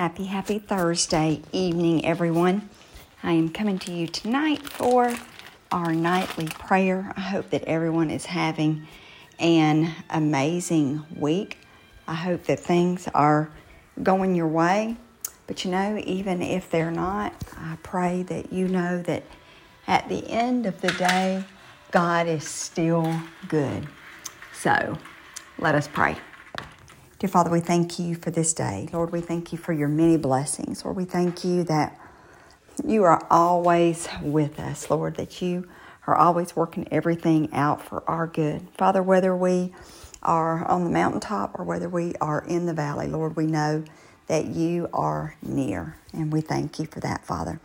Happy, happy Thursday evening, everyone. I am coming to you tonight for our nightly prayer. I hope that everyone is having an amazing week. I hope that things are going your way. But you know, even if they're not, I pray that you know that at the end of the day, God is still good. So let us pray. Dear Father, we thank you for this day. Lord, we thank you for your many blessings. Lord, we thank you that you are always with us, Lord, that you are always working everything out for our good. Father, whether we are on the mountaintop or whether we are in the valley, Lord, we know that you are near. And we thank you for that, Father.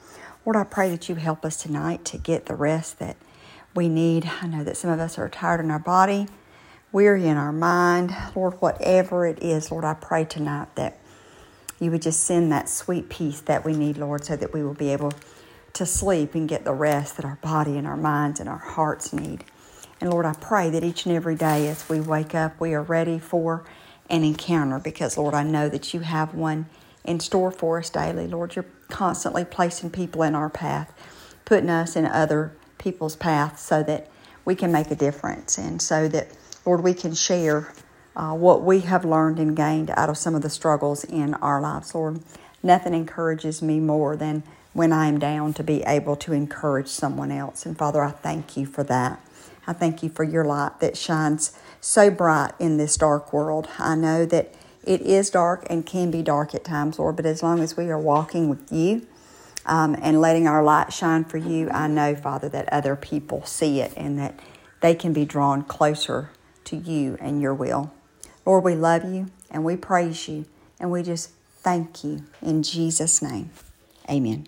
Lord, I pray that you help us tonight to get the rest that we need. I know that some of us are tired in our body weary in our mind. Lord, whatever it is, Lord, I pray tonight that you would just send that sweet peace that we need, Lord, so that we will be able to sleep and get the rest that our body and our minds and our hearts need. And Lord, I pray that each and every day as we wake up, we are ready for an encounter because, Lord, I know that you have one in store for us daily. Lord, you're constantly placing people in our path, putting us in other people's paths so that we can make a difference and so that Lord, we can share uh, what we have learned and gained out of some of the struggles in our lives. Lord, nothing encourages me more than when I am down to be able to encourage someone else. And Father, I thank you for that. I thank you for your light that shines so bright in this dark world. I know that it is dark and can be dark at times, Lord, but as long as we are walking with you um, and letting our light shine for you, I know, Father, that other people see it and that they can be drawn closer to you and your will. Lord, we love you and we praise you and we just thank you in Jesus' name. Amen.